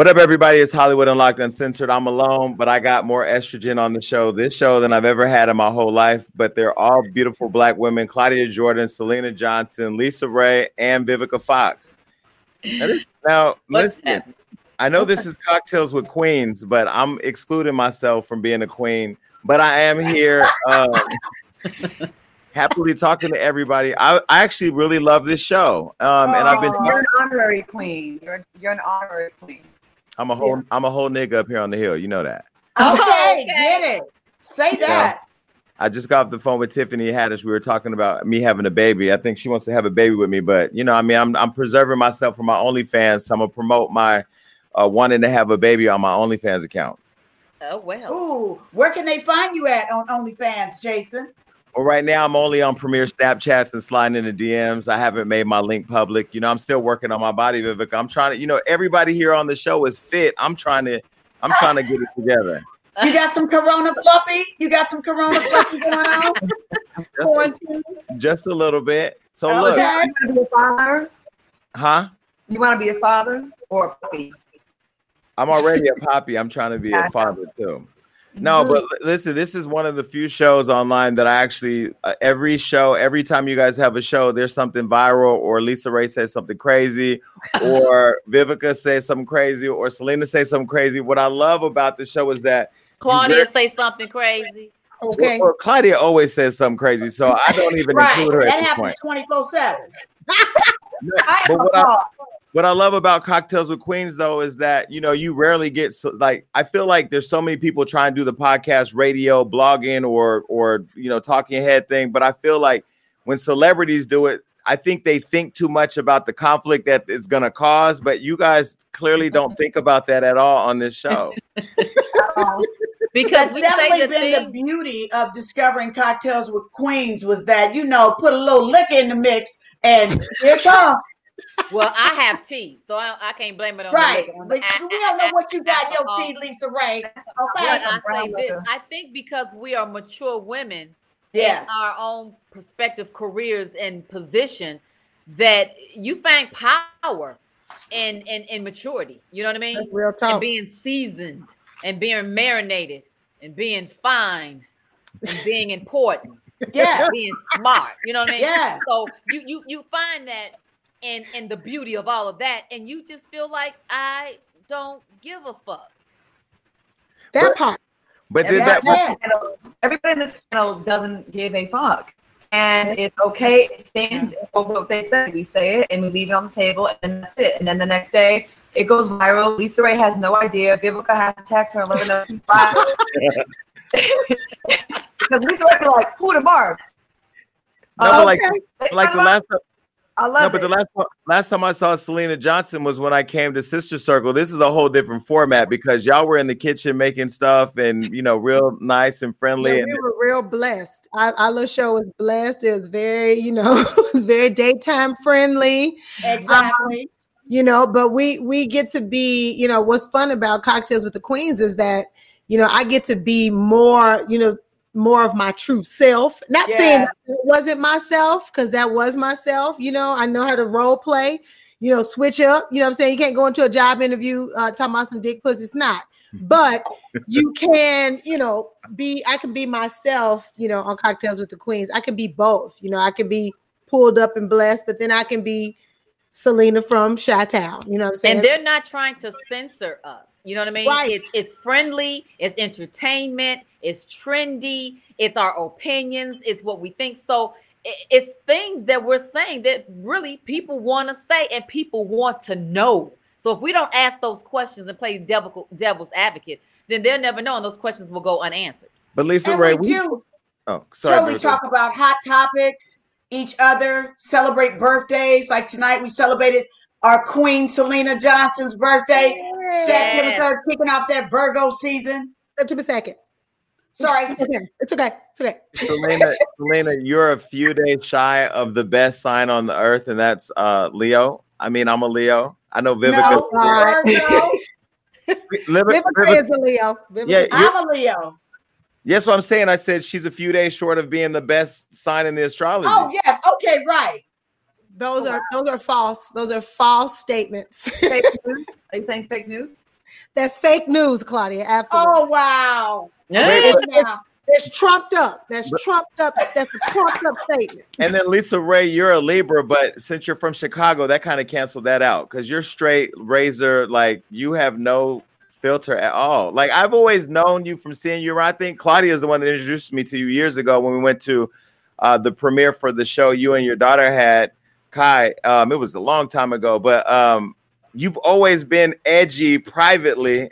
What up, everybody? It's Hollywood Unlocked Uncensored. I'm alone, but I got more estrogen on the show, this show, than I've ever had in my whole life. But they're all beautiful black women Claudia Jordan, Syleena Johnson, LisaRaye, and Vivica Fox. Now, listen, I know this is Cocktails with Queens, but I'm excluding myself from being a queen. But I am here um, happily talking to everybody. I, I actually really love this show. Um, and I've been. You're an honorary queen. You're, you're an honorary queen. I'm a whole yeah. I'm a whole nigga up here on the hill. You know that. Okay, okay. get it. Say that. I just got off the phone with Tiffany Haddish. We were talking about me having a baby. I think she wants to have a baby with me, but you know, I mean, I'm I'm preserving myself for my OnlyFans. So I'm gonna promote my uh, wanting to have a baby on my OnlyFans account. Oh well. Ooh, where can they find you at on OnlyFans, Jason? Well, right now I'm only on Premiere Snapchats and sliding in the DMs. I haven't made my link public. You know, I'm still working on my body, Vivek. I'm trying to, you know, everybody here on the show is fit. I'm trying to, I'm trying to get it together. You got some Corona fluffy? You got some Corona fluffy going on? just, a, just a little bit. So okay. look, you want to be a father? Huh? You want to be a father or a puppy? I'm already a poppy. I'm trying to be a father too. No, but listen, this is one of the few shows online that I actually uh, every show, every time you guys have a show, there's something viral, or LisaRaye says something crazy, or Vivica says something crazy, or Syleena says something crazy. What I love about the show is that Claudia say something crazy. Okay. Well, Claudia always says something crazy, so I don't even right. include her. That happens twenty four seven. what I love about Cocktails with Queens though is that you know you rarely get so, like I feel like there's so many people trying to do the podcast, radio, blogging, or or you know talking head thing, but I feel like when celebrities do it, I think they think too much about the conflict that it's going to cause, but you guys clearly don't think about that at all on this show. because that's definitely been things- the beauty of discovering cocktails with queens was that you know put a little liquor in the mix and here come well, I have tea, so I, I can't blame it on right. The but we don't know what you got in your tea, LisaRaye. Okay. I say this. I think because we are mature women yes. in our own prospective careers and position, that you find power in in, in maturity. You know what I mean? That's real talk. And being seasoned and being marinated and being fine and being important. Yeah. Being smart. You know what I mean? Yeah. So you you you find that and and the beauty of all of that, and you just feel like I don't give a fuck. That part. But did that, that everybody in this panel doesn't give a fuck. And it's okay, it stands for what they say. We say it and we leave it on the table, and that's it. And then the next day, it goes viral. LisaRaye has no idea. Vivica has to text her and let her know Because LisaRaye be like, who the barbs? No, like, okay. like the last I love no, but the last last time I saw Selena Johnson was when I came to Sister Circle. This is a whole different format because y'all were in the kitchen making stuff and you know, real nice and friendly. Yeah, we were real blessed. Our, our, little show was blessed. It was very, you know, it was very daytime friendly. Exactly. Um, you know, but we we get to be, you know, what's fun about cocktails with the queens is that, you know, I get to be more, you know, more of my true self. Not yeah. saying it wasn't myself, because that was myself. You know, I know how to role play, you know, switch up. You know I'm saying? You can't go into a job interview uh, talking about some dick pussy. It's not. But you can, you know, be, I can be myself, you know, on Cocktails with the Queens. I can be both. You know, I can be pulled up and blessed, but then I can be Syleena from Chi Town. You know what I'm saying? And they're not trying to censor us. You know what I mean? Right. It's it's friendly, it's entertainment, it's trendy, it's our opinions, it's what we think. So it's things that we're saying that really people want to say and people want to know. So if we don't ask those questions and play devil, devil's advocate, then they'll never know, and those questions will go unanswered. But LisaRaye, we, we do. Oh, sorry. So we talk about hot topics, each other, celebrate birthdays. Like tonight, we celebrated our Queen Syleena Johnson's birthday. Yes. September 3rd, kicking off that Virgo season. September 2nd. Sorry. It's okay. It's okay. Selena, Syleena, you're a few days shy of the best sign on the earth, and that's uh, Leo. I mean, I'm a Leo. I know Vivica. No, Virgo. Vivica, Vivica is a Leo. Vivica, yeah, I'm a Leo. Yes, what I'm saying. I said she's a few days short of being the best sign in the astrology. Oh yes, okay, right. Those oh, are wow. those are false. Those are false statements. Fake news? Are you saying fake news? That's fake news, Claudia. Absolutely. Oh wow. Yeah. That's trumped up. That's trumped up. That's a trumped up statement. And then LisaRaye, you're a Libra, but since you're from Chicago, that kind of canceled that out because you're straight razor. Like you have no filter at all. Like I've always known you from seeing you around. I think Claudia is the one that introduced me to you years ago when we went to uh, the premiere for the show you and your daughter had. Kai, um, it was a long time ago, but um, you've always been edgy privately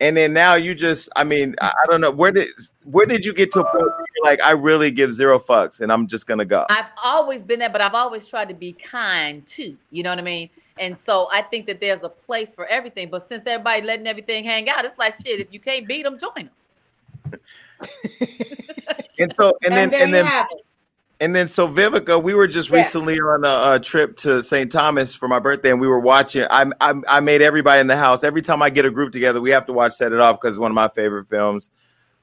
and then now you just i mean i, I don't know where did where did you get to a point where you're like i really give zero fucks and i'm just gonna go i've always been there but i've always tried to be kind too you know what i mean? And so i think that there's a place for everything but since everybody letting everything hang out it's like shit if you can't beat them join them and so and, and then and then and then, so Vivica, we were just yeah. recently on a, a, trip to St. Thomas for my birthday, and we were watching. I, I, I made everybody in the house. Every time I get a group together, we have to watch Set It Off because it's one of my favorite films.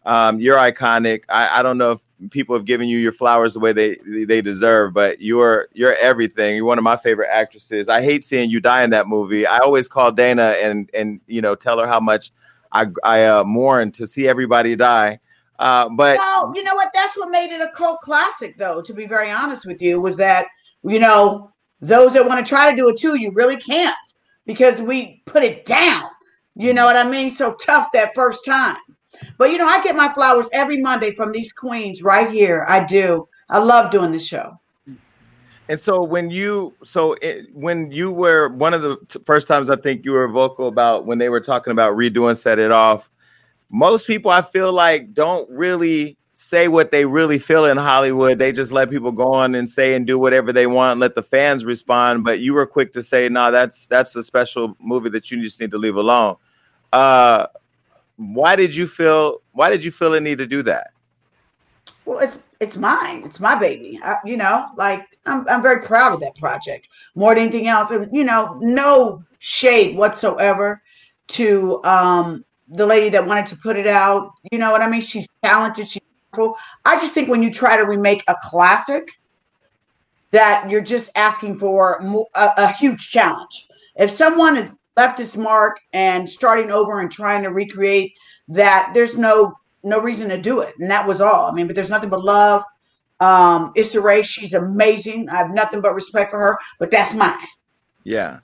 Um, you're iconic. I, I don't know if people have given you your flowers the way they they deserve, but you're you're everything. You're one of my favorite actresses. I hate seeing you die in that movie. I always call Dana and and you know tell her how much I I uh, mourn to see everybody die uh, but well, you know what? That's what made it a cult classic, though. To be very honest with you, was that you know those that want to try to do it too, you really can't because we put it down. You know what I mean? So tough that first time. But you know, I get my flowers every Monday from these queens right here. I do. I love doing the show. And so when you so it, when you were one of the first times I think you were vocal about when they were talking about redoing set it off most people I feel like don't really say what they really feel in Hollywood. They just let people go on and say and do whatever they want, let the fans respond. But you were quick to say, no, nah, that's that's a special movie that you just need to leave alone. Uh why did you feel why did you feel a need to do that? Well, it's it's mine. It's my baby. I, you know, like I'm I'm very proud of that project more than anything else. And you know, no shade whatsoever to um the lady that wanted to put it out. You know what I mean? She's talented. She's wonderful. I just think when you try to remake a classic, that you're just asking for a, a huge challenge. If someone has left its mark and starting over and trying to recreate that, there's no no reason to do it. And that was all. I mean, but there's nothing but love. Um, Issa Rae, she's amazing. I have nothing but respect for her, but that's mine. Yeah.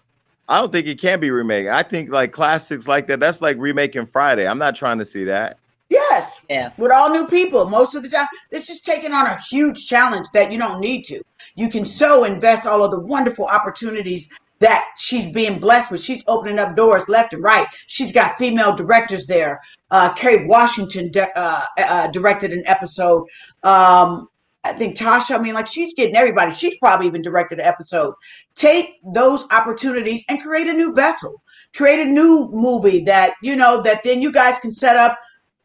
I don't think it can be remade. I think like classics like that, that's like remaking Friday. I'm not trying to see that. Yes. Yeah. With all new people, most of the time, this is taking on a huge challenge that you don't need to. You can so invest all of the wonderful opportunities that she's being blessed with. She's opening up doors left and right. She's got female directors there. Uh, Kerry Washington uh, uh, directed an episode. Um, I think Tasha, I mean, like she's getting everybody. She's probably even directed an episode. Take those opportunities and create a new vessel, create a new movie that, you know, that then you guys can set up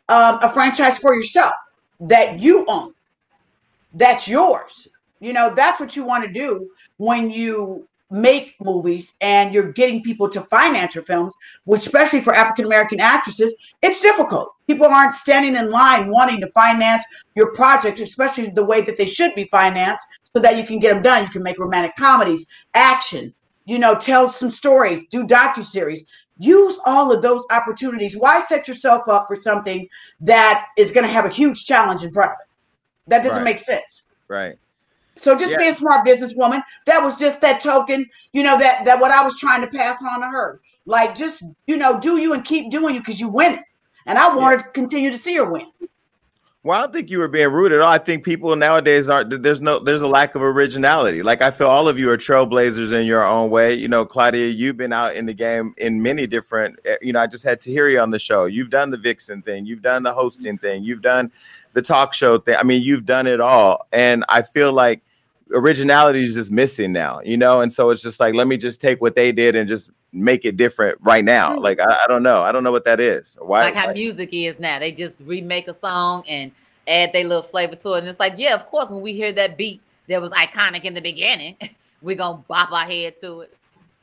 um, a franchise for yourself that you own. That's yours. You know, that's what you want to do when you make movies and you're getting people to finance your films, which especially for African American actresses, it's difficult. People aren't standing in line wanting to finance your project, especially the way that they should be financed, so that you can get them done. You can make romantic comedies, action, you know, tell some stories, do docu series. Use all of those opportunities. Why set yourself up for something that is going to have a huge challenge in front of it? That doesn't right. make sense. Right. So just yeah. be a smart businesswoman. That was just that token, you know, that that what I was trying to pass on to her. Like just, you know, do you and keep doing you because you win it. And I wanted yeah. to continue to see her win. Well, I don't think you were being rude at all. I think people nowadays aren't. There's no. There's a lack of originality. Like I feel all of you are trailblazers in your own way. You know, Claudia, you've been out in the game in many different. Eh, you know, I just had Tahiry on the show. You've done the Vixen thing. You've done the hosting thing. You've done the talk show thing. I mean, you've done it all. And I feel like originality is just missing now, you know? And so it's just like, let me just take what they did and just make it different right now. Mm-hmm. Like, I, I, don't know. I don't know what that is. Why? Like how music is now. They just remake a song and add their little flavor to it. And it's like, yeah, of course, when we hear that beat that was iconic in the beginning, we're going to bop our head to it.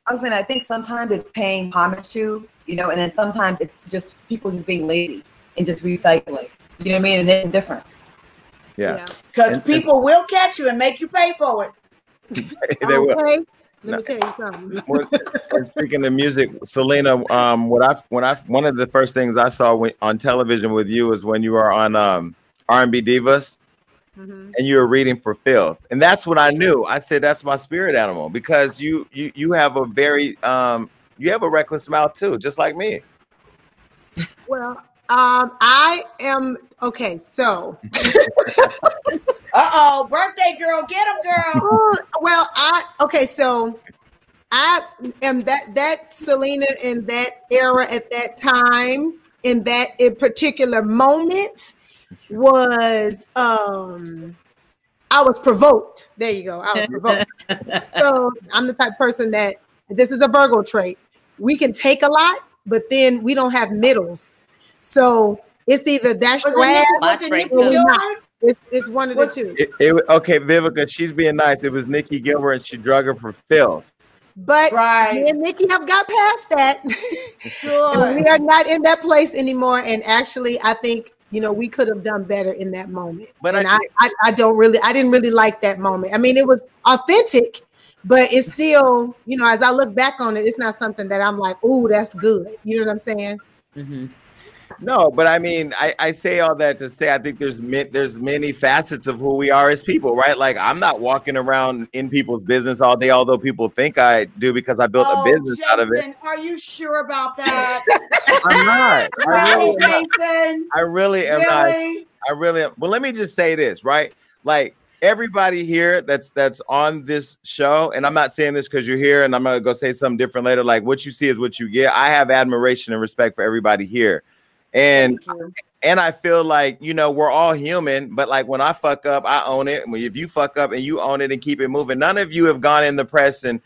I was saying, I think sometimes it's paying homage to, you know, and then sometimes it's just people just being lazy and just recycling. You know what I mean? And there's a difference. Yeah. Because people and, will catch you and make you pay for it. they will. Let me tell you something. speaking of music, Syleena, um, what I when I one of the first things I saw when, on television with you is when you were on um, R&B Divas, mm-hmm. and you were reading for Filth, and that's what I knew. I said that's my spirit animal because you you you have a very um, you have a reckless mouth too, just like me. Well, um, I am okay. So, uh oh, birthday girl, get him, girl. well, I okay. So, I am that that Syleena in that era at that time in that in particular moment was um I was provoked. There you go. I was provoked. so I'm the type person that this is a Virgo trait. We can take a lot, but then we don't have middles. So it's either that's your ass or not. It's, it's one of the two. It, it, okay, Vivica, she's being nice. It was Nikki Gilbert and she drug her for Phil. But right. me and Nikki have got past that. sure. we are not in that place anymore. And actually, I think you know we could have done better in that moment. But and I, I, I don't really, I didn't really like that moment. I mean, it was authentic, but it's still, you know, as I look back on it, it's not something that I'm like, oh, that's good. You know what I'm saying? Mm-hmm. No, but I mean, I, I say all that to say I think there's there's many facets of who we are as people, right? Like I'm not walking around in people's business all day, although people think I do because I built oh, a business Jason, out of it. Are you sure about that? I'm not. I really, Jason? I really am really? not. I really am. Well, let me just say this, right? Like everybody here that's that's on this show, and I'm not saying this because you're here, and I'm gonna go say something different later. Like what you see is what you get. I have admiration and respect for everybody here and and I feel like you know we're all human, but like when I fuck up, I own it. If you fuck up and you own it and keep it moving, none of you have gone in the press and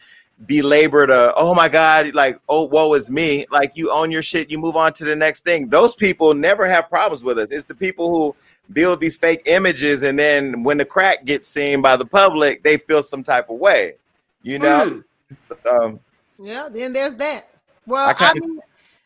belabored a oh my god like oh woe is me. Like you own your shit you move on to the next thing. Those people never have problems with us. It's the people who build these fake images and then when the crack gets seen by the public they feel some type of way you know? Mm. so, um, yeah then there's that. Well I, I mean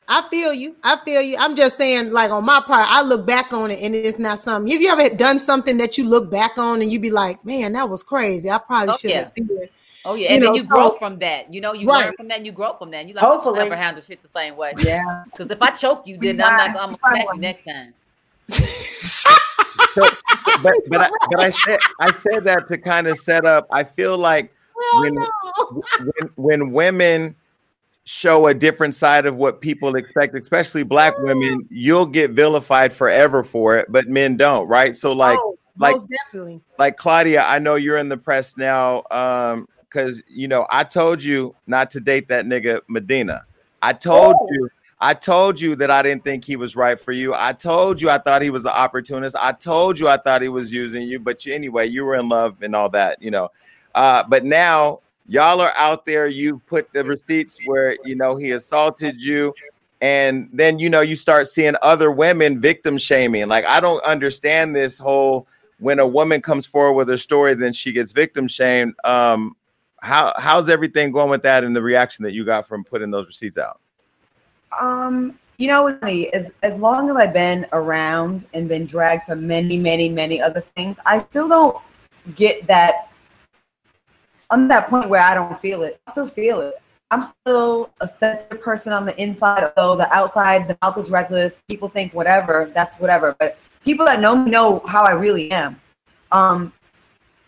I feel you. I feel you. I'm just saying, like on my part, I look back on it and it's not something. Have you ever done something that you look back on and you be like, man, that was crazy. I probably oh, should have yeah. did. Oh yeah, you and know, then you grow so, from that. You know, you right. learn from that, and you grow from that. And you like hopefully never handle shit the same way. Yeah. Because if I choke you, then I'm not. I'm gonna smack you next time. so, but but I, but I said I said that to kind of set up. I feel like when, when when women show a different side of what people expect, especially black women, you'll get vilified forever for it, but men don't, right? So like oh, like definitely. Like Claudia, I know you're in the press now um cuz you know, I told you not to date that nigga Medina. I told oh. you I told you that I didn't think he was right for you. I told you I thought he was an opportunist. I told you I thought he was using you, but you, anyway, you were in love and all that, you know. Uh, but now y'all are out there. You put the receipts where you know he assaulted you. And then you know you start seeing other women victim shaming. Like i don't understand this whole when a woman comes forward with a story then she gets victim shamed. Um how how's everything going with that and the reaction that you got from putting those receipts out? Um you know as as long as i've been around and been dragged for many many many other things i still don't get that I'm that point where I don't feel it. I still feel it. I'm still a sensitive person on the inside, although the outside, the mouth is reckless. People think whatever, that's whatever. But people that know me know how I really am. Um,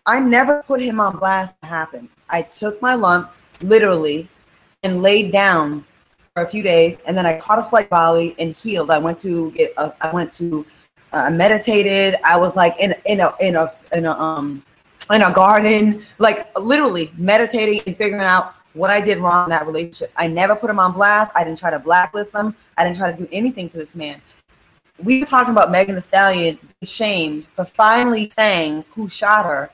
I never put him on blast to happen. I took my lumps literally and laid down for a few days, and then I caught a flight Bali and healed. I went to get, a, I went to, uh, meditated. I was like in in a in a in a um in a garden, like literally meditating and figuring out what I did wrong in that relationship. I never put him on blast. I didn't try to blacklist him. I didn't try to do anything to this man. We were talking about Megan Thee Stallion shamed for finally saying who shot her.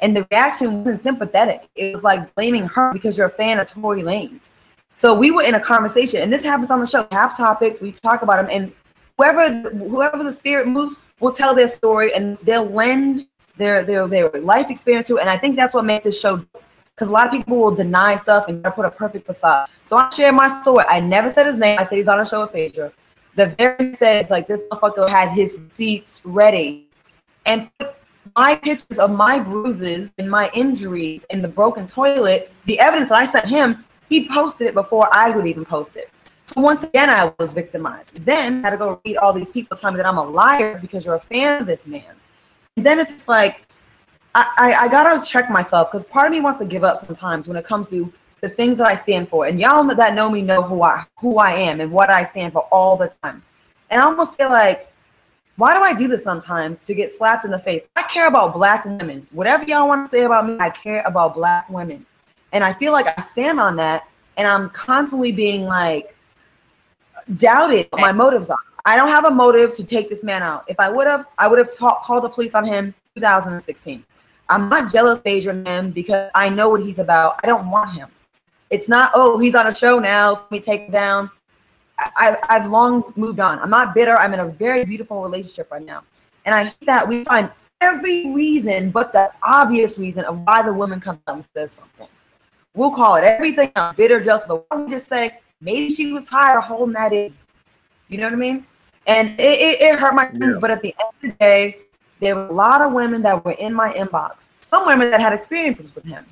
And the reaction wasn't sympathetic. It was like blaming her because you're a fan of Tory Lanez. So we were in a conversation, and this happens on the show. We have topics, we talk about them, and whoever whoever the spirit moves will tell their story, and they'll lend their their their life experience too. And I think that's what makes this show because a lot of people will deny stuff and put a perfect facade. So I share my story. I never said his name. I said he's on a show with Phaedra. The very says like this motherfucker had his receipts ready and put my pictures of my bruises and my injuries and the broken toilet, the evidence that I sent him, he posted it before I would even post it. So once again, I was victimized. Then I had to go read all these people telling me that I'm a liar because you're a fan of this man. Then it's like, I, I, I gotta check myself because part of me wants to give up sometimes when it comes to the things that I stand for. And y'all that know me know who I who I am and what I stand for all the time. And I almost feel like, why do I do this sometimes to get slapped in the face? I care about black women. Whatever y'all want to say about me, I care about black women. And I feel like I stand on that and I'm constantly being like doubted what my motives are. I don't have a motive to take this man out. If I would have, I would have called the police on him 2016. I'm not jealous of Adrian him because I know what he's about. I don't want him. It's not, oh, he's on a show now, so let me take him down. I, I've long moved on. I'm not bitter. I'm in a very beautiful relationship right now. And I hate that we find every reason but the obvious reason of why the woman comes out and says something. We'll call it everything I'm bitter, just, but why don't we just say, maybe she was tired of holding that in? You know what I mean? And it, it, it hurt my feelings, yeah. but at the end of the day, there were a lot of women that were in my inbox, some women that had experiences with him,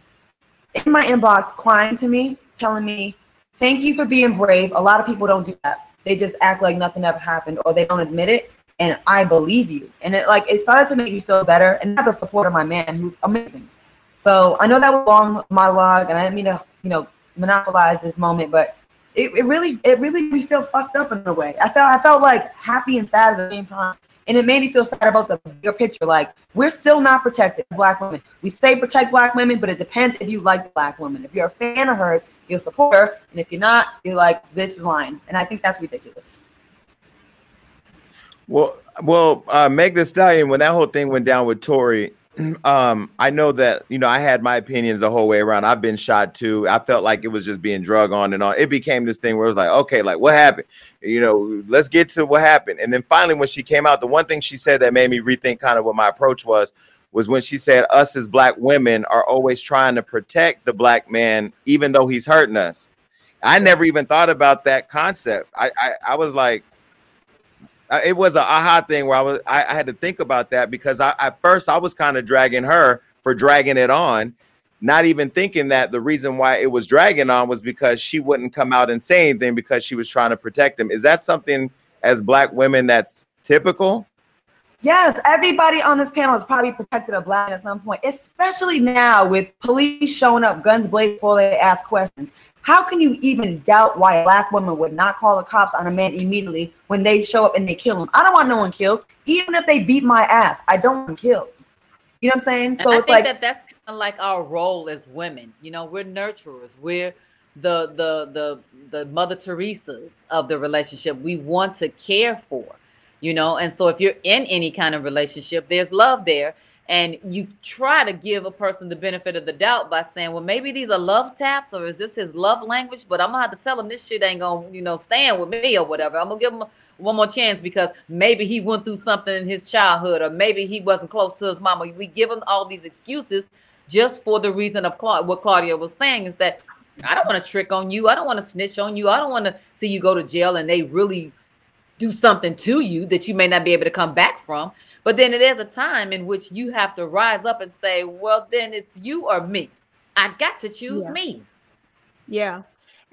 in my inbox crying to me, telling me, Thank you for being brave. A lot of people don't do that. They just act like nothing ever happened or they don't admit it. And I believe you. And it like it started to make me feel better and have the support of my man who's amazing. So I know that was long monologue and I didn't mean to, you know, monopolize this moment, but it, it really it really made me feel fucked up in a way. I felt I felt like happy and sad at the same time. And it made me feel sad about the bigger picture. Like we're still not protected, black women. We say protect black women, but it depends if you like black women. If you're a fan of hers, you'll support her. And if you're not, you're like, bitch is lying. And I think that's ridiculous. Well, well, uh, Meg Thee Stallion, when that whole thing went down with Tory, um, I know that you know I had my opinions the whole way around. I've been shot too. I felt like it was just being drug on and on. It became this thing where it was like, okay, like what happened? You know, let's get to what happened. And then finally, when she came out, the one thing she said that made me rethink kind of what my approach was was when she said, "Us as black women are always trying to protect the black man, even though he's hurting us." I never even thought about that concept. I I, I was like, it was a aha thing where I was I, I had to think about that because I at first I was kind of dragging her for dragging it on, not even thinking that the reason why it was dragging on was because she wouldn't come out and say anything because she was trying to protect him. Is that something as black women that's typical? Yes, everybody on this panel has probably protected a black at some point, especially now with police showing up, guns blazing before they ask questions. How can you even doubt why a black woman would not call the cops on a man immediately when they show up and they kill him? I don't want no one killed. Even if they beat my ass, I don't want killed. You know what I'm saying? So and it's like that that's kind of like our role as women. You know, we're nurturers. We're the the the the Mother Teresa's of the relationship. We want to care for, you know. And so if you're in any kind of relationship, there's love there and you try to give a person the benefit of the doubt by saying, well, maybe these are love taps or is this his love language? But I'm gonna have to tell him this shit ain't gonna, you know, stand with me or whatever. I'm gonna give him one more chance because maybe he went through something in his childhood or maybe he wasn't close to his mama. We give him all these excuses just for the reason of Cla- what Claudia was saying is that I don't want to trick on you. I don't want to snitch on you. I don't want to see you go to jail and they really do something to you that you may not be able to come back from. But then there's a time in which you have to rise up and say, well, then it's you or me. I got to choose yeah. me. Yeah.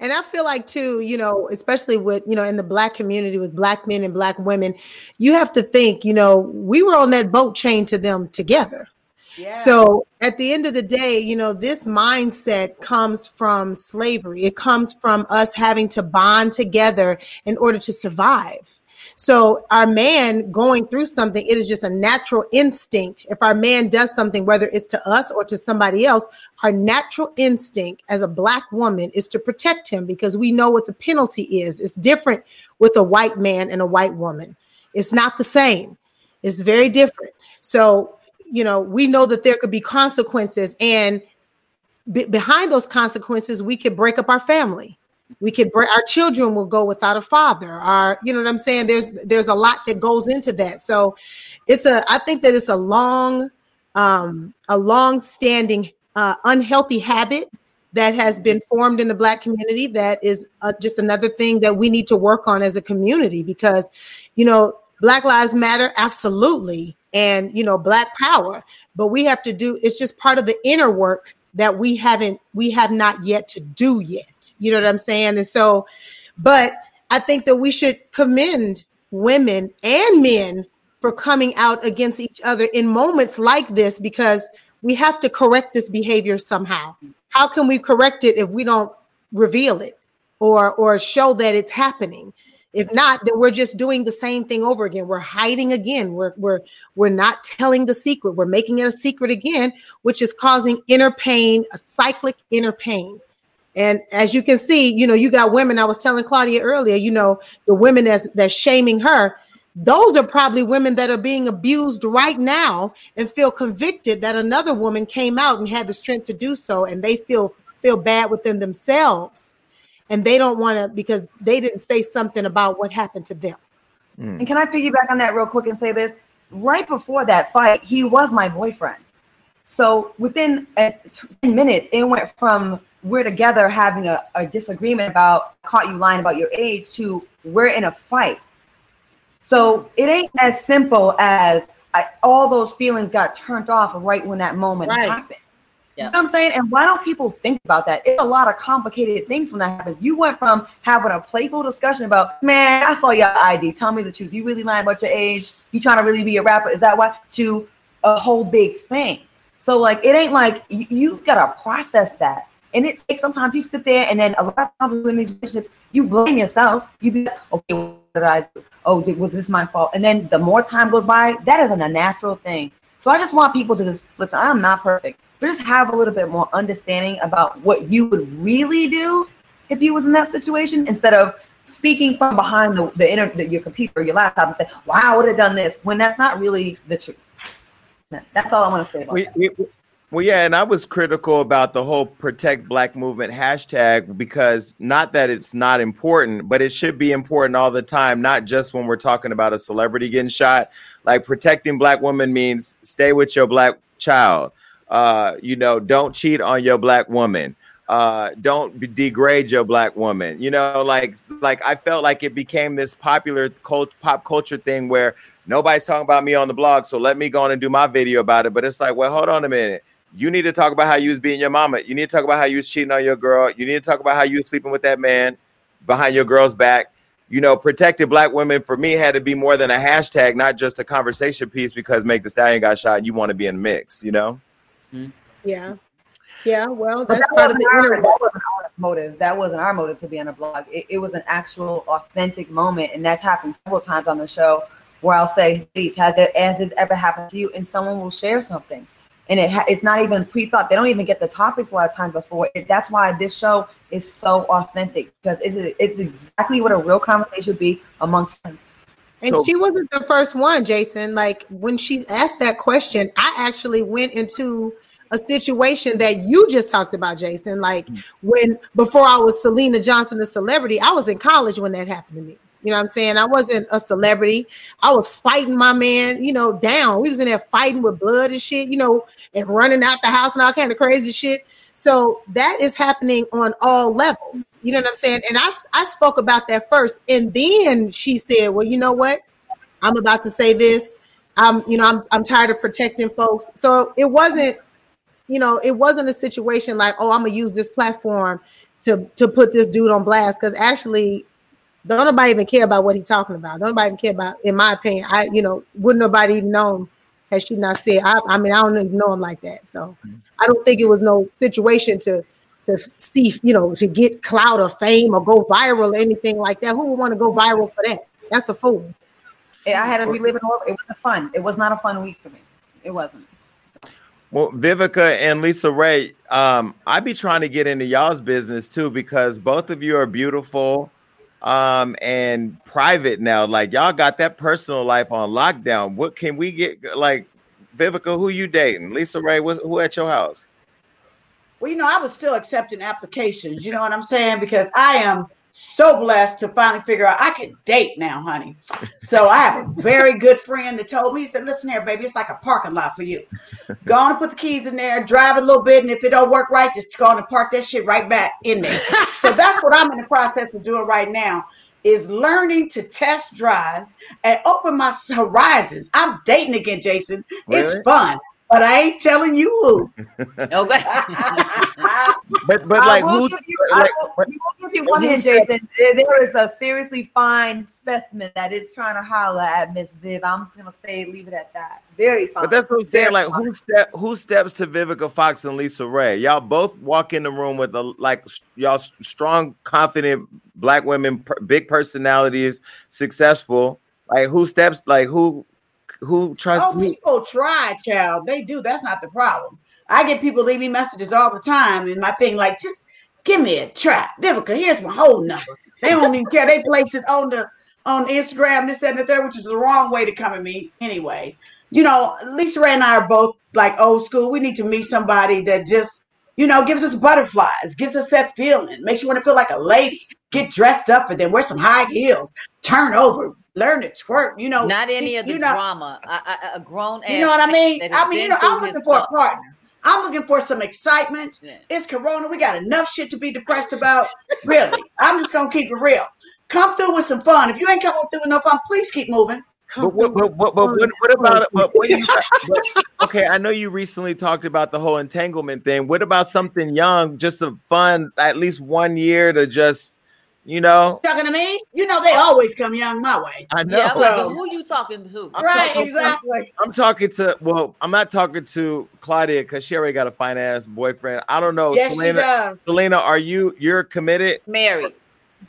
And I feel like too, you know, especially with, you know, in the black community with black men and black women, you have to think, you know, we were on that boat chained to them together. Yeah. So at the end of the day, you know, this mindset comes from slavery. It comes from us having to bond together in order to survive. So our man going through something, it is just a natural instinct. If our man does something, whether it's to us or to somebody else, our natural instinct as a black woman is to protect him because we know what the penalty is. It's different with a white man and a white woman. It's not the same. It's very different. So, you know, we know that there could be consequences and behind those consequences, we could break up our family we could bring our children will go without a father our you know what i'm saying there's there's a lot that goes into that so it's a i think that it's a long um a long standing uh, unhealthy habit that has been formed in the black community that is uh, just another thing that we need to work on as a community because you know Black Lives Matter, absolutely, and you know, Black Power. But we have to do. It's just part of the inner work that we haven't, we have not yet to do yet. You know what I'm saying? And so, but I think that we should commend women and men for coming out against each other in moments like this because we have to correct this behavior somehow. How can we correct it if we don't reveal it or or show that it's happening? If not, then we're just doing the same thing over again. We're hiding again. We're we're we're not telling the secret. We're making it a secret again, which is causing inner pain, a cyclic inner pain. And as you can see, you know, you got women. I was telling Claudia earlier, you know, the women that's that's shaming her. Those are probably women that are being abused right now and feel convicted that another woman came out and had the strength to do so, and they feel feel bad within themselves, and they don't want to because they didn't say something about what happened to them. Mm. And can I piggyback on that real quick and say this? Right before that fight, he was my boyfriend. So within uh, 10 minutes, it went from we're together having a, a disagreement about caught you lying about your age to we're in a fight. So it ain't as simple as I, all those feelings got turned off right when that moment right. happened. Yeah. You know what I'm saying? And why don't people think about that? It's a lot of complicated things when that happens. You went from having a playful discussion about, man, I saw your ID. Tell me the truth. You really lying about your age? You trying to really be a rapper? Is that why? To a whole big thing. So like, it ain't like you, you gotta process that. And it takes sometimes you sit there and then a lot of times in these relationships, you blame yourself. You be like, okay, what did I do? Oh, did, was this my fault? And then the more time goes by, that isn't a natural thing. So I just want people to just listen. I'm not perfect, but just have a little bit more understanding about what you would really do if you was in that situation instead of speaking from behind the, the inner the, your computer or your laptop and say, "Wow, I would have done this," when that's not really the truth. That's all I want to say about we, that. We, well, yeah, and I was critical about the whole protect black movement hashtag because not that it's not important, but it should be important all the time, not just when we're talking about a celebrity getting shot. Like protecting black women means stay with your black child. Uh, you know, don't cheat on your black woman. Uh, don't degrade your black woman. You know, like like I felt like it became this popular cult, pop culture thing where nobody's talking about me on the blog, so let me go on and do my video about it. But it's like, well, hold on a minute you need to talk about how you was being your mama. You need to talk about how you was cheating on your girl. You need to talk about how you was sleeping with that man behind your girl's back. You know, protected black women for me had to be more than a hashtag, not just a conversation piece because Meg Thee Stallion got shot and you want to be in the mix, you know? Mm-hmm. Yeah. Yeah, well, that's that part of the our, that wasn't our motive. That wasn't our motive to be on a blog. It, it, was an actual authentic moment, and that's happened several times on the show where I'll say, "Please, has it has this ever happened to you?" And someone will share something and it ha- it's not even pre-thought. They don't even get the topics a lot of times before. It, that's why this show is so authentic because it's, it's exactly what a real conversation would be amongst friends. And so, she wasn't the first one, Jason. Like when she asked that question, I actually went into a situation that you just talked about, Jason. Like mm. when before I was Syleena Johnson, a celebrity, I was in college when that happened to me. You know what I'm saying? I wasn't a celebrity. I was fighting my man, you know, down. We was in there fighting with blood and shit, you know, and running out the house and all kind of crazy shit. So that is happening on all levels. You know what I'm saying? And I, I spoke about that first. And then she said, well, you know what? I'm about to say this. I'm, you know, I'm, I'm tired of protecting folks. So it wasn't, you know, it wasn't a situation like, oh, I'm gonna use this platform to to put this dude on blast. Because actually, don't nobody even care about what he's talking about. Don't nobody even care about, in my opinion. I, you know, wouldn't nobody even know him had she not said. I, I mean, I don't even know him like that. So. I don't think it was no situation to to see, you know, to get cloud of fame or go viral or anything like that. Who would want to go viral for that? That's a fool. I had to be living. It wasn't fun. It was not a fun week for me. It wasn't. Well, Vivica and LisaRaye, um, I'd be trying to get into y'all's business too because both of you are beautiful um and private now. Like y'all got that personal life on lockdown. What can we get? Like Vivica, who you dating? LisaRaye, what's, who at your house? Well, you know, I was still accepting applications. You know what I'm saying? Because I am so blessed to finally figure out I can date now, honey. So I have a very good friend that told me, he said, listen here, baby, it's like a parking lot for you. Go on and put the keys in there, drive a little bit, and if it don't work right, just go on and park that shit right back in there. so that's what I'm in the process of doing right now. is learning to test drive and open my horizons. I'm dating again, Jason. Really? It's fun but I ain't telling you who. okay. but but like who? Like, will, give you one hint, Jason. There is a seriously fine specimen that is trying to holler at Miss Viv. I'm just gonna say leave it at that. Very fine. But that's what I'm saying. Very like fine. who step who steps to Vivica Fox and LisaRaye? Y'all both walk in the room with a like y'all strong, confident black women, per, big personalities, successful. Like who steps? Like who who tries oh, me. People try, child. They do. That's not the problem. I get people leave me messages all the time, and my thing like, just give me a try. Vivica, here's my whole number. They don't even care. They place it on the on Instagram, this and the third, which is the wrong way to come at me anyway. You know, LisaRaye and I are both like old school. We need to meet somebody that just, you know, gives us butterflies, gives us that feeling, makes you want to feel like a lady. Get dressed up for them, wear some high heels, turn over, learn to twerk. You know, not any of the know, drama. A, a grown, you know what I mean. I mean, you know, I'm looking for a partner. I'm looking for some excitement. Yeah. It's Corona. We got enough shit to be depressed about. really, I'm just gonna keep it real. Come through with some fun. If you ain't coming through with no fun, please keep moving. But what, but, but, but what, what about but what you, but, okay? I know you recently talked about the whole entanglement thing. What about something young, just a fun, at least one year to just you know, talking to me, you know, they always come young my way. I know. Yeah, so, who you talking to? I'm right, talking, exactly. I'm, I'm, talking to. Well, I'm not talking to Claudia because she already got a fine ass boyfriend. I don't know. Yes, Syleena, she does. Syleena, are you? You're committed? Married.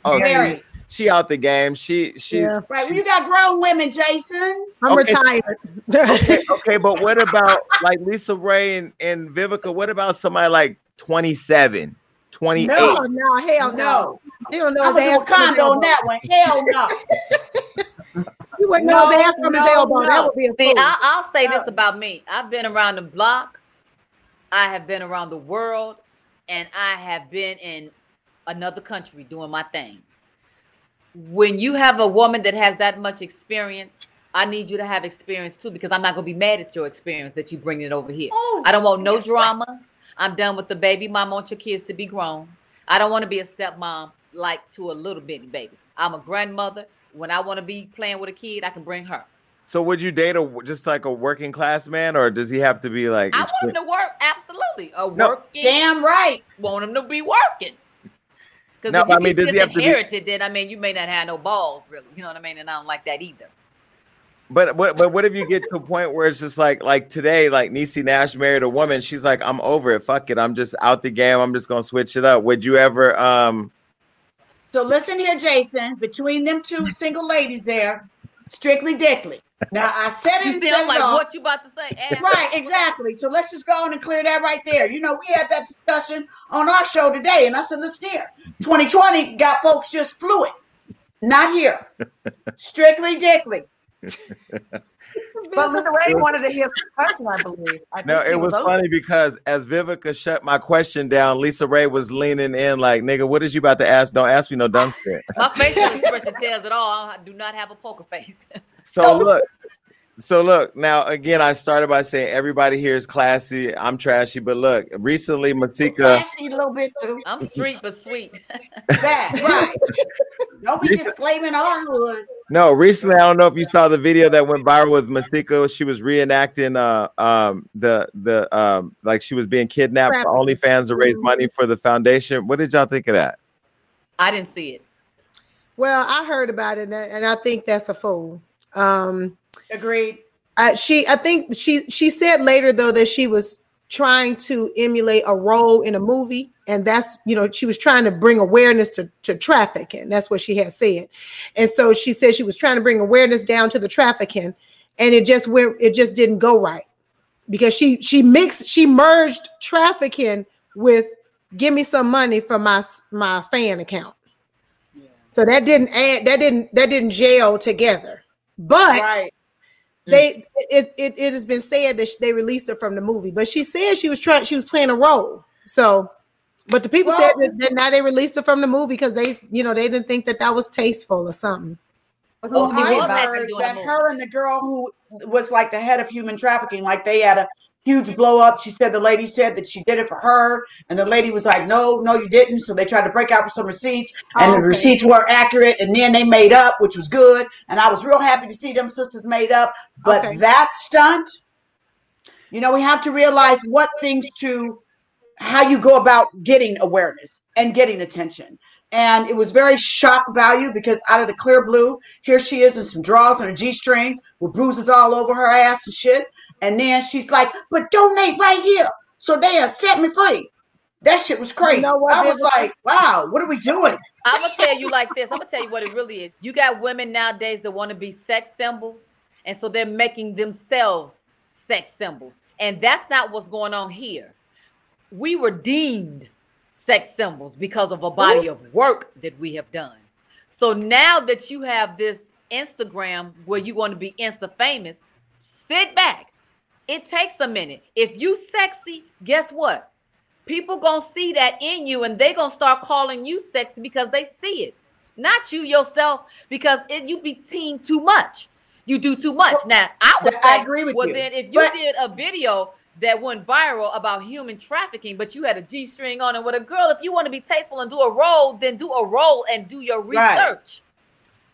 Oh, married. She, she out the game. She she's yeah. right. Well, you got grown women, Jason. I'm okay. retired. okay, okay, but what about like LisaRaye and, and Vivica? What about somebody like 27? 28. No, no, hell no. He don't know I his ass condo on that one. Hell no. you wouldn't know his ass from no, his elbow. No. That would be a See, I, will say no. this about me. I've been around the block. I have been around the world, and I have been in another country doing my thing. When you have a woman that has that much experience, I need you to have experience too, because I'm not gonna be mad at your experience that you bring it over here. Ooh. I don't want no drama. I'm done with the baby mom. I want your kids to be grown. I don't want to be a stepmom like to a little bitty baby. I'm a grandmother. When I want to be playing with a kid, I can bring her. So would you date a just like a working class man, or does he have to be like? I want him to work. Absolutely, a no. working. Damn right. Want him to be working. Because no, if I mean, does he have inherited, to be... then I mean, you may not have no balls, really. You know what I mean? And I don't like that either. But what but what if you get to a point where it's just like like today, like Niecy Nash married a woman, she's like, I'm over it. Fuck it. I'm just out the game. I'm just gonna switch it up. Would you ever um so listen here, Jason, between them two single ladies there, strictly dickly. Now I said it. You sound like what you about to say. Ass. Right, exactly. So let's just go on and clear that right there. You know, we had that discussion on our show today, and I said, listen here, 2020 got folks just fluid. Not here. Strictly dickly but LisaRaye wanted to hear the question, I believe. I no, it was, was funny because as Vivica shut my question down, LisaRaye was leaning in like, nigga, what is you about to ask? Don't ask me no dumb shit. my facial expression tells it all. I do not have a poker face. so look, so look, now again, I started by saying everybody here is classy. I'm trashy, but look, recently Masika trashy a little bit too. I'm street but sweet. that right. Don't be just claiming our hood. No, recently I don't know if you saw the video that went viral with Masika. She was reenacting uh um the the um like she was being kidnapped for OnlyFans to raise money for the foundation. What did y'all think of that? I didn't see it. Well, I heard about it and I think that's a fool. Um Agreed. Uh, she, I think she she said later though that she was trying to emulate a role in a movie, and that's you know she was trying to bring awareness to to trafficking. That's what she had said, and so she said she was trying to bring awareness down to the trafficking, and it just went it just didn't go right because she she mixed she merged trafficking with give me some money for my my fan account. So that didn't add that didn't that didn't gel together. But right. They it, it it has been said that they released her from the movie, but she said she was trying she was playing a role. So, but the people well, said that, that, now they released her from the movie because they you know they didn't think that that was tasteful or something. Well, I heard that her and the girl who was like the head of human trafficking, like they had a huge blow up. She said the lady said that she did it for her, and the lady was like, "No, no, you didn't." So they tried to break out with some receipts, and oh, okay. the receipts were accurate, and then they made up, which was good. And I was real happy to see them sisters made up. But okay. that stunt, you know, we have to realize what things to how you go about getting awareness and getting attention. And it was very shock value because out of the clear blue, here she is in some drawers and a G string with bruises all over her ass and shit. And then she's like, but donate right here. So they have set me free. That shit was crazy. You know I was like, wow, what are we doing? I'm gonna tell you like this. I'm gonna tell you what it really is. You got women nowadays that want to be sex symbols, and so they're making themselves sex symbols. And that's not what's going on here. We were deemed sex symbols because of a body Oops. of work that we have done. So now that you have this Instagram where you want to be insta famous, sit back, it takes a minute. If you sexy, guess what? People gonna see that in you, and they gonna start calling you sexy because they see it, not you yourself. Because it, you be teen too much. You do too much. Well, now I would I say, agree with well, you. then if you but, did a video that went viral about human trafficking, but you had a G string on and with a girl, if you want to be tasteful and do a role, then do a role and do your research. Right.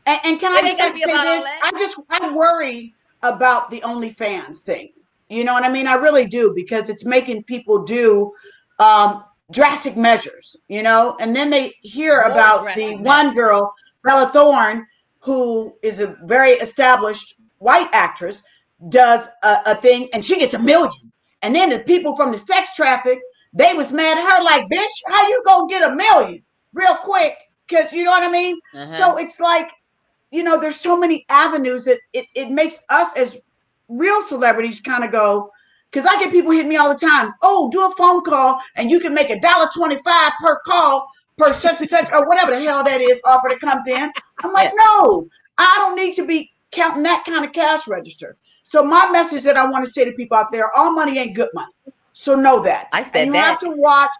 And, and, can I just say, say this? I just I worry about the OnlyFans thing. You know what I mean? I really do because it's making people do um, drastic measures, you know, and then they hear More about the one girl, Bella Thorne, who is a very established white actress, does a, a thing and she gets a million. And then the people from the sex traffic, they was mad at her, like, bitch, how you gonna get a million real quick? Because you know what I mean? Uh-huh. So it's like, you know, there's so many avenues that it, it makes us as real celebrities kind of go, because I get people hitting me all the time. Oh, do a phone call and you can make a dollar twenty-five per call per such and such or whatever the hell that is offer that comes in. I'm like, yeah. no, I don't need to be counting that kind of cash register. So my message that I want to say to people out there: all money ain't good money. So know that. I said and you that. have to watch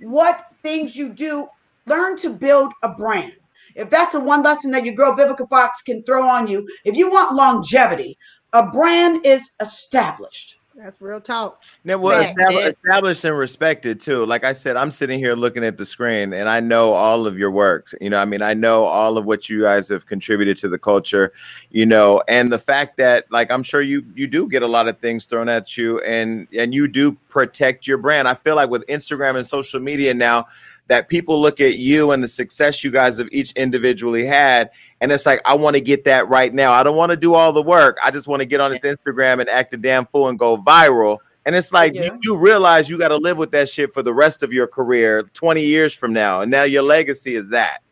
what things you do. Learn to build a brand. If that's the one lesson that your girl Vivica Fox can throw on you, if you want longevity, a brand is established. That's real talk. Now, well, established, established and respected too. Like I said, I'm sitting here looking at the screen, and I know all of your works. You know, I mean, I know all of what you guys have contributed to the culture. You know, and the fact that, like, I'm sure you you do get a lot of things thrown at you, and and you do protect your brand. I feel like with Instagram and social media now, that people look at you and the success you guys have each individually had and it's like i want to get that right now i don't want to do all the work i just want to get on its instagram and act a damn fool and go viral and it's like yeah. you, you, realize you got to live with that shit for the rest of your career 20 years from now and now your legacy is that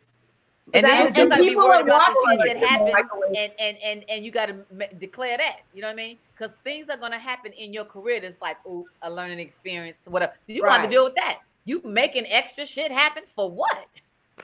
and then you got to be worried about the that happens, and, and and and you got to declare that. You know what I mean? Because things are going to happen in your career that's like, oops, a learning experience, whatever. So you right. got to deal with that. You making extra shit happen for what?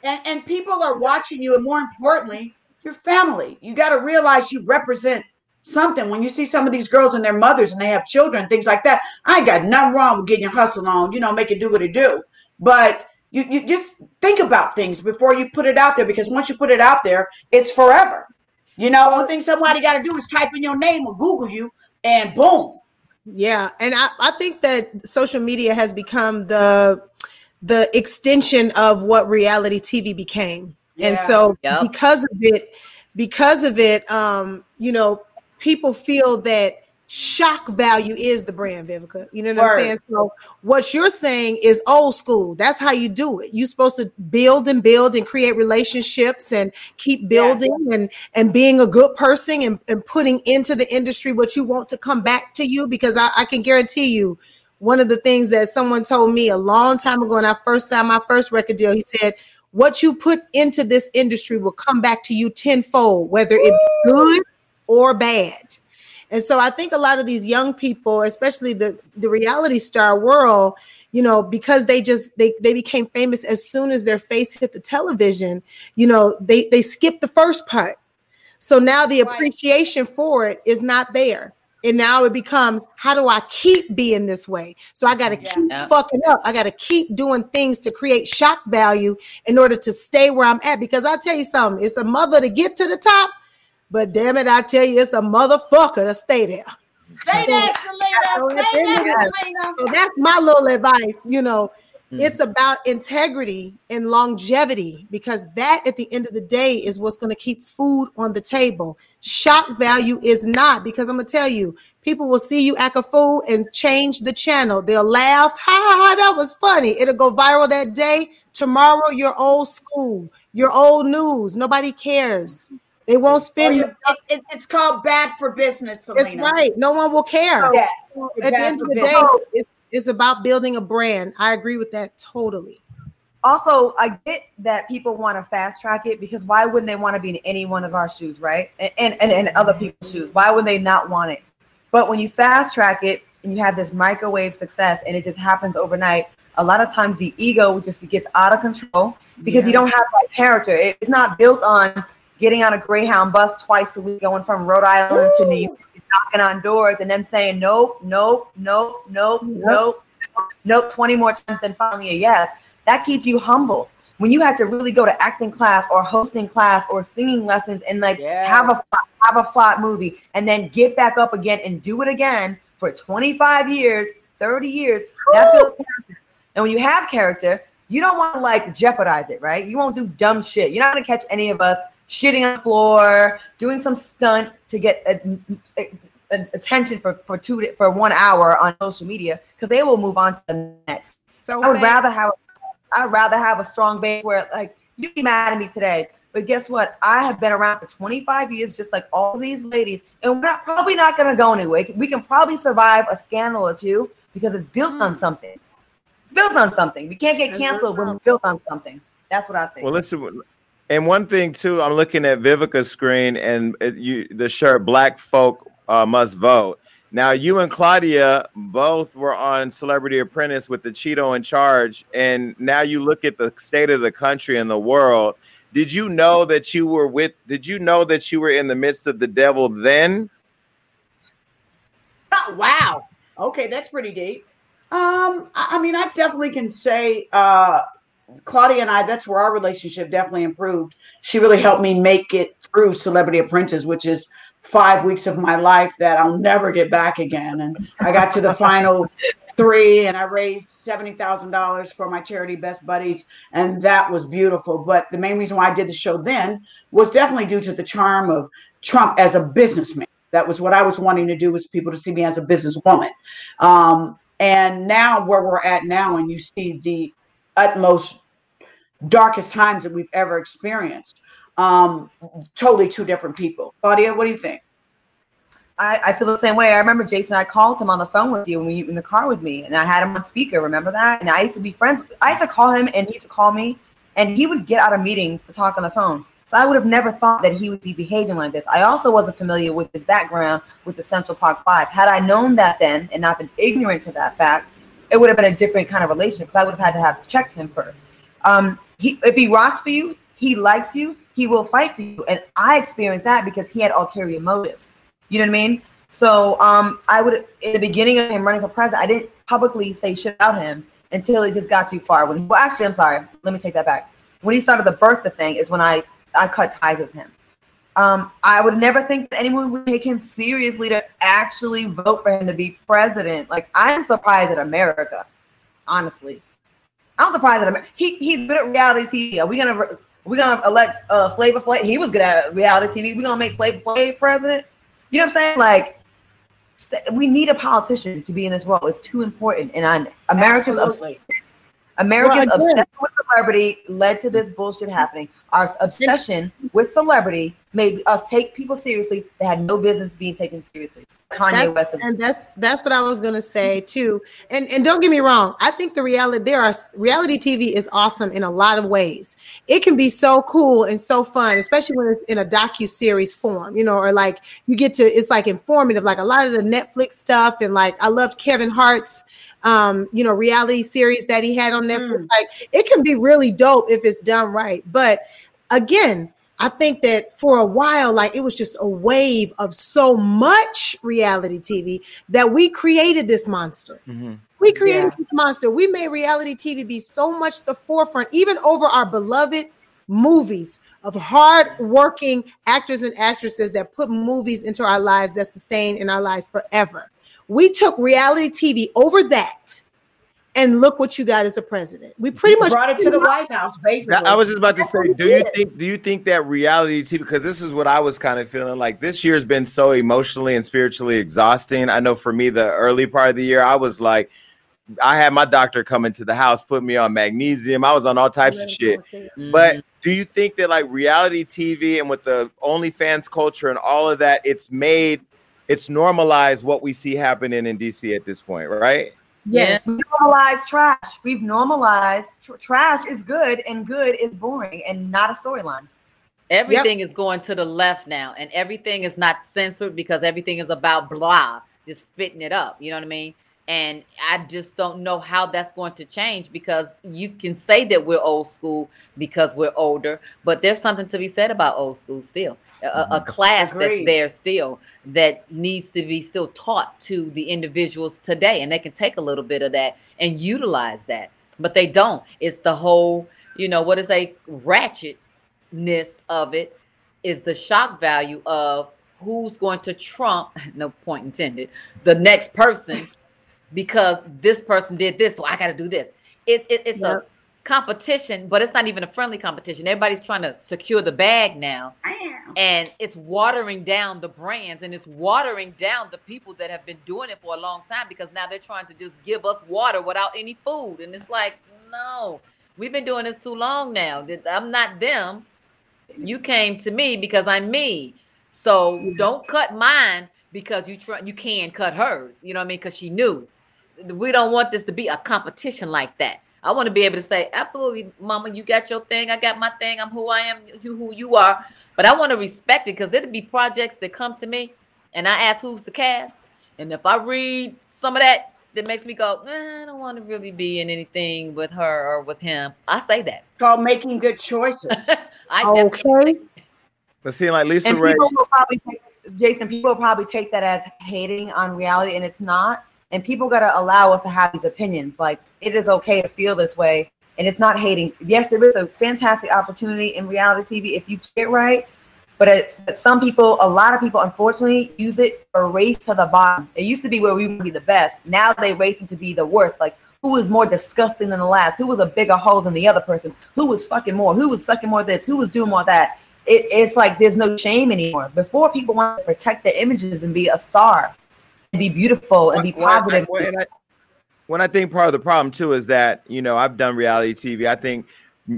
And, and people are watching you, and more importantly, your family. You got to realize you represent something. When you see some of these girls and their mothers and they have children, things like that, I got nothing wrong with getting your hustle on, you know, make it do what it do. But you, you just think about things before you put it out there because once you put it out there, it's forever. You know, one thing somebody got to do is type in your name or Google you, and boom. Yeah, and I, I think that social media has become the the extension of what reality TV became. Yeah. And so yep. because of it, because of it, um, you know, people feel that shock value is the brand, Vivica. You know what Word. I'm saying? So what you're saying is old school. That's how you do it. You're supposed to build and build and create relationships and keep building yes. and and being a good person and, and putting into the industry what you want to come back to you because I, I can guarantee you one of the things that someone told me a long time ago when I first signed my first record deal, he said, What you put into this industry will come back to you tenfold, whether it's good or bad. And so I think a lot of these young people, especially the, the reality star world, you know, because they just they they became famous as soon as their face hit the television, you know, they they skipped the first part. So now the appreciation for it is not there. And now it becomes, how do I keep being this way? So I got to yeah. keep yeah. fucking up. I got to keep doing things to create shock value in order to stay where I'm at. Because I'll tell you something, it's a mother to get to the top, but damn it, I tell you, it's a motherfucker to stay there. Say that, Syleena. Say that, Syleena. So that's my little advice. You know, mm. it's about integrity and longevity because that, at the end of the day, is what's going to keep food on the table. Shock value is not because I'm going to tell you, people will see you act a fool and change the channel. They'll laugh, ha ha ha, that was funny. It'll go viral that day. Tomorrow, you're old school, you're old news. Nobody cares. They won't spend. Oh, it's, it's, called bad for business, Syleena. It's right. No one will care. Yeah. At the end of the day, it's, it's about building a brand. I agree with that totally. Also, I get that people want to fast track it because why wouldn't they want to be in any one of our shoes, right? And and, and, and other people's shoes. Why would they not want it? But when you fast track it and you have this microwave success and it just happens overnight, a lot of times the ego just gets out of control because yeah. you don't have that character. It's not built on getting on a Greyhound bus twice a week, going from Rhode Island Ooh. to New York, knocking on doors, and then saying nope, nope, nope, nope, nope, nope, 20 more times, then finally a yes. That keeps you humble. When you have to really go to acting class or hosting class or singing lessons and like have a have a plot movie and then get back up again and do it again for 25 years, 30 years, that builds character. And when you have character, you don't want to like jeopardize it, right? You won't do dumb shit. You're not gonna catch any of us shitting on the floor, doing some stunt to get a, a, a, attention for for two for one hour on social media because they will move on to the next. So I would rather have I'd rather have a strong base where like you be mad at me today, but guess what? I have been around for 25 years, just like all these ladies, and we're not, probably not going to go anywhere. We can probably survive a scandal or two because it's built on hmm. something. It's built on something. We can't get canceled when we're built on something. That's what I think. Well, listen, and one thing too, I'm looking at Vivica's screen and you the shirt "Black Folk uh, Must Vote." Now, you and Claudia both were on Celebrity Apprentice with the Cheeto in charge, and now you look at the state of the country and the world. Did you know that you were with? Did you know that you were in the midst of the devil then? Oh, wow. Okay, that's pretty deep. Um, I mean, I definitely can say uh, Claudia and I, that's where our relationship definitely improved. She really helped me make it through Celebrity Apprentice, which is five weeks of my life that I'll never get back again. And I got to the final three and I raised $70,000 for my charity Best Buddies. And that was beautiful. But the main reason why I did the show then was definitely due to the charm of Trump as a businessman. That was what I was wanting to do was people to see me as a businesswoman. Um, and now where we're at now, and you see the utmost darkest times that we've ever experienced. Um, totally two different people. Claudia, what do you think? I, I, feel the same way. I remember Jason. I called him on the phone with you when you in the car with me, and I had him on speaker. Remember that? And I used to be friends. I used to call him, and he used to call me, and he would get out of meetings to talk on the phone. So I would have never thought that he would be behaving like this. I also wasn't familiar with his background with the Central Park Five. Had I known that then and not been ignorant to that fact, it would have been a different kind of relationship because I would have had to have checked him first. Um, he, if he rocks for you, he likes you, he will fight for you. And I experienced that because he had ulterior motives. You know what I mean? So um, I would, in the beginning of him running for president, I didn't publicly say shit about him until it just got too far. When well, actually, I'm sorry. Let me take that back. When he started the birther thing is when I I cut ties with him. Um, I would never think that anyone would take him seriously to actually vote for him to be president. Like I'm surprised at America, honestly. I'm surprised at America. He he's good at reality TV. Are we gonna we gonna elect uh Flavor Flav? He was good at reality TV. We're gonna make Flavor Flav president? You know what I'm saying? Like we need a politician to be in this role. It's too important. And on America's obsession, America's well, obsession with celebrity led to this bullshit happening. Our obsession with celebrity made us take people seriously that had no business being taken seriously. Kanye that's, West, and that's that's what I was gonna say too. And and don't get me wrong, I think the reality there are reality TV is awesome in a lot of ways. It can be so cool and so fun, especially when it's in a docu series form, you know, or like you get to it's like informative, like a lot of the Netflix stuff, and like I loved Kevin Hart's um, you know, reality series that he had on Netflix. Mm. Like it can be really dope if it's done right. But again, I think that for a while, like it was just a wave of so much reality TV that we created this monster. Mm-hmm. We created yeah. this monster. We made reality TV be so much the forefront, even over our beloved movies. of hard-working actors and actresses that put movies into our lives that sustain in our lives forever. We took reality TV over that and look what you got as a president. We pretty much brought it to the White House, basically. I was just about to say, do you think do you think that reality TV because this is what I was kind of feeling like this year's been so emotionally and spiritually exhausting. I know for me the early part of the year I was like I had my doctor come into the house, put me on magnesium. I was on all types of shit. Mm-hmm. But do you think that like reality TV and with the OnlyFans culture and all of that, it's made it's normalized what we see happening in DC at this point, right? Yes, yeah. normalize trash. We've normalized tr- trash is good and good is boring and not a storyline. Everything yep. is going to the left now, and everything is not censored because everything is about blah, just spitting it up. You know what I mean? And I just don't know how that's going to change because you can say that we're old school because we're older, but there's something to be said about old school still. A, a mm-hmm. class Agreed. that's there still that needs to be still taught to the individuals today. And they can take a little bit of that and utilize that, but they don't. It's the whole, you know, what is a ratchetness of it is the shock value of who's going to trump, no point intended, the next person because this person did this, so I got to do this. It, it it's yep. a competition, but it's not even a friendly competition. Everybody's trying to secure the bag now, and it's watering down the brands and it's watering down the people that have been doing it for a long time because now they're trying to just give us water without any food, and it's like, no, we've been doing this too long now. I'm not them. You came to me because I'm me. So don't cut mine because you try you can cut hers. You know what I mean? Because she knew we don't want this to be a competition like that. I want to be able to say, absolutely, mama, you got your thing, I got my thing, I'm who I am, you who you are. But I want to respect it because there'll be projects that come to me and I ask who's the cast. And if I read some of that that makes me go, eh, I don't want to really be in anything with her or with him, I say that. Called making good choices. I okay. But seeing like Lisa and Ray. People will probably take, Jason, people will probably take that as hating on reality, and it's not and people got to allow us to have these opinions. Like it is okay to feel this way, and it's not hating. Yes, there is a fantastic opportunity in reality TV if you get right, but, it, but some people, a lot of people, unfortunately, use it for race to the bottom. It used to be where we would be the best. Now they racing to be the worst. Like who was more disgusting than the last? Who was a bigger hole than the other person? Who was fucking more? Who was sucking more this? Who was doing more that? It, it's like there's no shame anymore. Before people want to protect their images and be a star be beautiful and be positive. When I, when I, when I think part of the problem too is that you know I've done reality TV. I think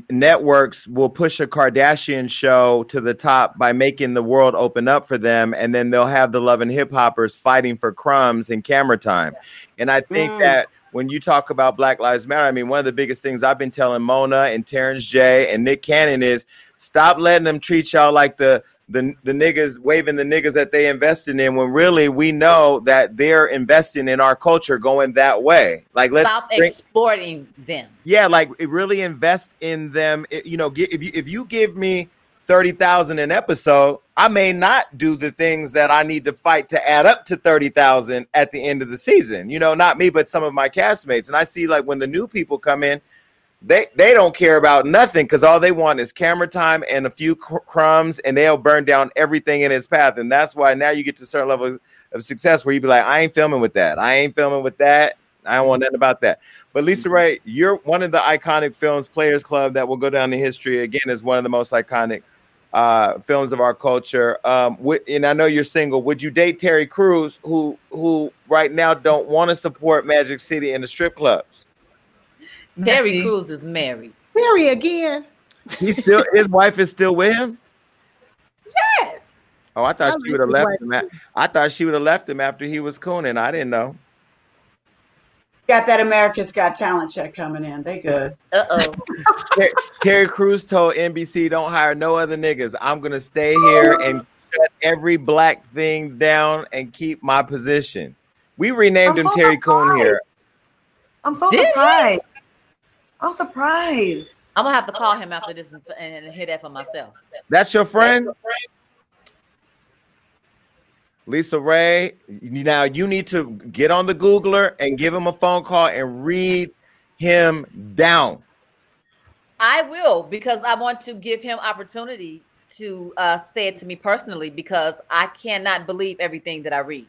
networks will push a Kardashian show to the top by making the world open up for them, and then they'll have the love and hip hoppers fighting for crumbs and camera time. And I think mm. that when you talk about Black Lives Matter, I mean, one of the biggest things I've been telling Mona and Terrence J and Nick Cannon is stop letting them treat y'all like the the the niggas waving the niggas that they invested in when really we know that they're investing in our culture going that way. Like let's stop bring, exporting them. Yeah, like really invest in them. You know, if you if you give me thirty thousand an episode, I may not do the things that I need to fight to add up to thirty thousand at the end of the season. You know, not me, but some of my castmates. And I see like when the new people come in they they don't care about nothing because all they want is camera time and a few cr- crumbs, and they'll burn down everything in its path. And that's why now you get to a certain level of success where you be like, I ain't filming with that. I ain't filming with that. I don't want nothing about that. But Lisa mm-hmm. Ray, you're one of the iconic films, Players Club, that will go down in history again as one of the most iconic uh, films of our culture. Um, and I know you're single. Would you date Terry Crews, who who right now don't want to support Magic City and the strip clubs? Terry Crews is married. Terry again. He still his wife is still with him. Yes. Oh, I thought I she would have left him. At, I thought she would have left him after he was cooning. I didn't know. Got that America's Got Talent check coming in. They good. Uh oh. Terry Crews told NBC, "Don't hire no other niggas. I'm gonna stay here and shut every black thing down and keep my position." We renamed I'm him so Terry Coon here. I'm so Did surprised. He? I'm surprised. I'm gonna have to call him after this and, and hit that for myself. That's your friend. LisaRaye, now you need to get on the Googler and give him a phone call and read him down. I will because I want to give him opportunity to uh, say it to me personally because I cannot believe everything that I read.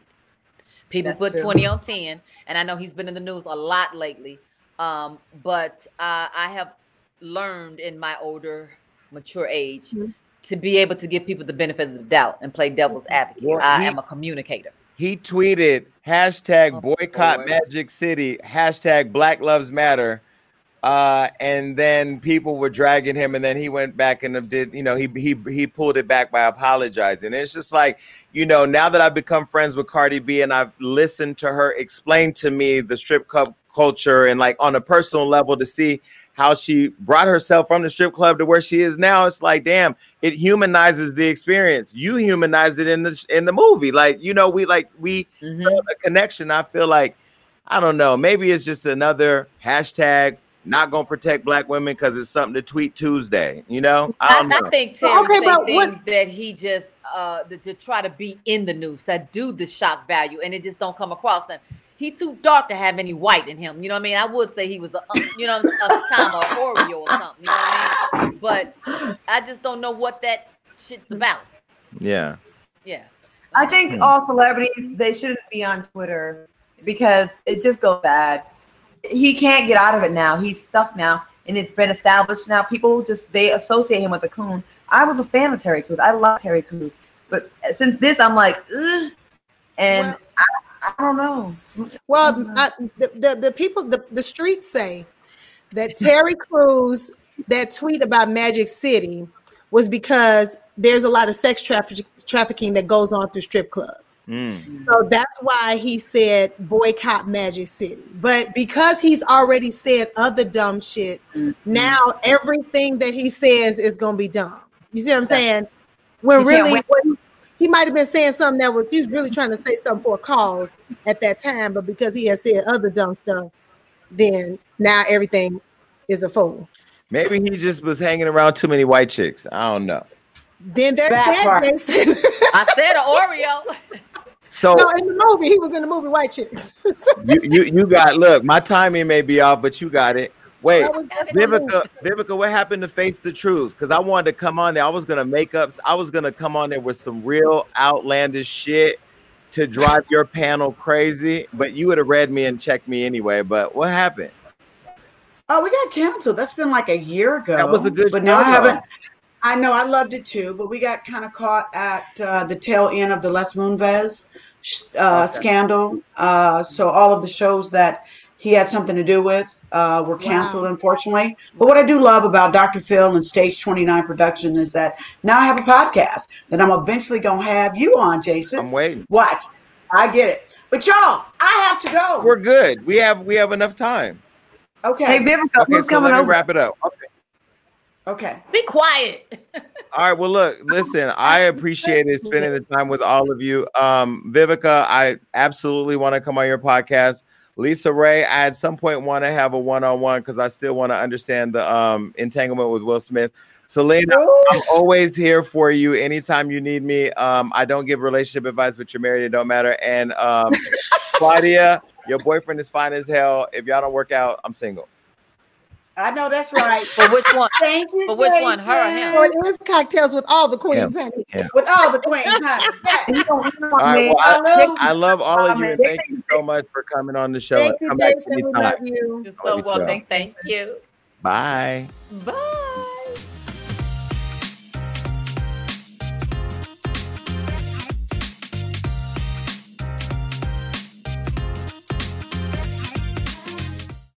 People That's put true. 20 on 10, and I know he's been in the news a lot lately. Um, but uh, I have learned in my older, mature age mm-hmm. to be able to give people the benefit of the doubt and play devil's advocate. Well, I he, am a communicator. He tweeted hashtag oh, boycott boy. Magic City, hashtag Black Lives Matter. Uh, and then people were dragging him, and then he went back and did, you know, he he he pulled it back by apologizing. And it's just like, you know, now that I've become friends with Cardi B and I've listened to her explain to me the strip club culture and like on a personal level to see how she brought herself from the strip club to where she is now. It's like, damn, it humanizes the experience. You humanize it in the in the movie. Like, you know, we like we mm-hmm. feel a connection. I feel like, I don't know, maybe it's just another hashtag not gonna protect black women because it's something to tweet Tuesday. You know, I, don't I, know. I think Tim okay, but things what? that he just uh to, to, try to be in the news to do the shock value, and it just don't come across. And he too dark to have any white in him. You know what I mean? I would say he was a uh, you know a time or Oreo or something. You know what I mean? But I just don't know what that shit's about. Yeah. Yeah. I think hmm. all celebrities they shouldn't be on Twitter because it just goes bad. He can't get out of it now. He's stuck now, and it's been established now. People just they associate him with a coon. I was a fan of Terry Crews. I love Terry Crews, but since this, I'm like, Ugh. and well, I, I don't know. Well, I, the, the, the people, the, the streets say that Terry Crews, that tweet about Magic City was because there's a lot of sex traffic- trafficking that goes on through strip clubs. Mm. So that's why he said boycott Magic City. But because he's already said other dumb shit, mm-hmm. now everything that he says is going to be dumb. You see what I'm saying? When really, when, he might have been saying something that was he was really trying to say something for a cause at that time, but because he had said other dumb stuff, then now everything is a fool. Maybe he just was hanging around too many white chicks. I don't know. Then that, that I said Oreo. So no, in the movie, he was in the movie White Chicks. you, you you got look, my timing may be off, but you got it. Wait, Vivica, Vivica, what happened to face the truth? Because I wanted to come on there. I was gonna make up. I was gonna come on there with some real outlandish shit to drive your panel crazy. But you would have read me and checked me anyway. But what happened? Oh, we got canceled. That's been like a year ago. That was a good. But now I haven't. I know I loved it too, but we got kind of caught at uh, the tail end of the Les Moonves uh, okay. scandal. Uh, so all of the shows that he had something to do with uh, were canceled, wow. unfortunately. But what I do love about Dr. Phil and Stage 29 Production is that now I have a podcast that I'm eventually going to have you on, Jason. I'm waiting. Watch. I get it. But y'all, I have to go. We're good. We have we have enough time. Okay. Hey, Vivica, okay, so coming let me over? wrap it up. Okay. Okay. Be quiet. all right. Well, look, listen, I appreciated spending the time with all of you. Um, Vivica, I absolutely want to come on your podcast. LisaRaye, I at some point want to have a one-on-one because I still want to understand the um, entanglement with Will Smith. Syleena, I'm always here for you anytime you need me. Um, I don't give relationship advice, but you're married, it don't matter. And um, Claudia, your boyfriend is fine as hell. If y'all don't work out, I'm single. I know that's right. For which one? Thank you. For which one? Her or him? So it is cocktails with all the queens, yeah. honey. Yeah. With all the queens, honey. all right, well, I, I, love all of you. And thank you so much for coming on the show. Thank you, Jason. We love you. You're so welcome. Thank you. Bye. Bye.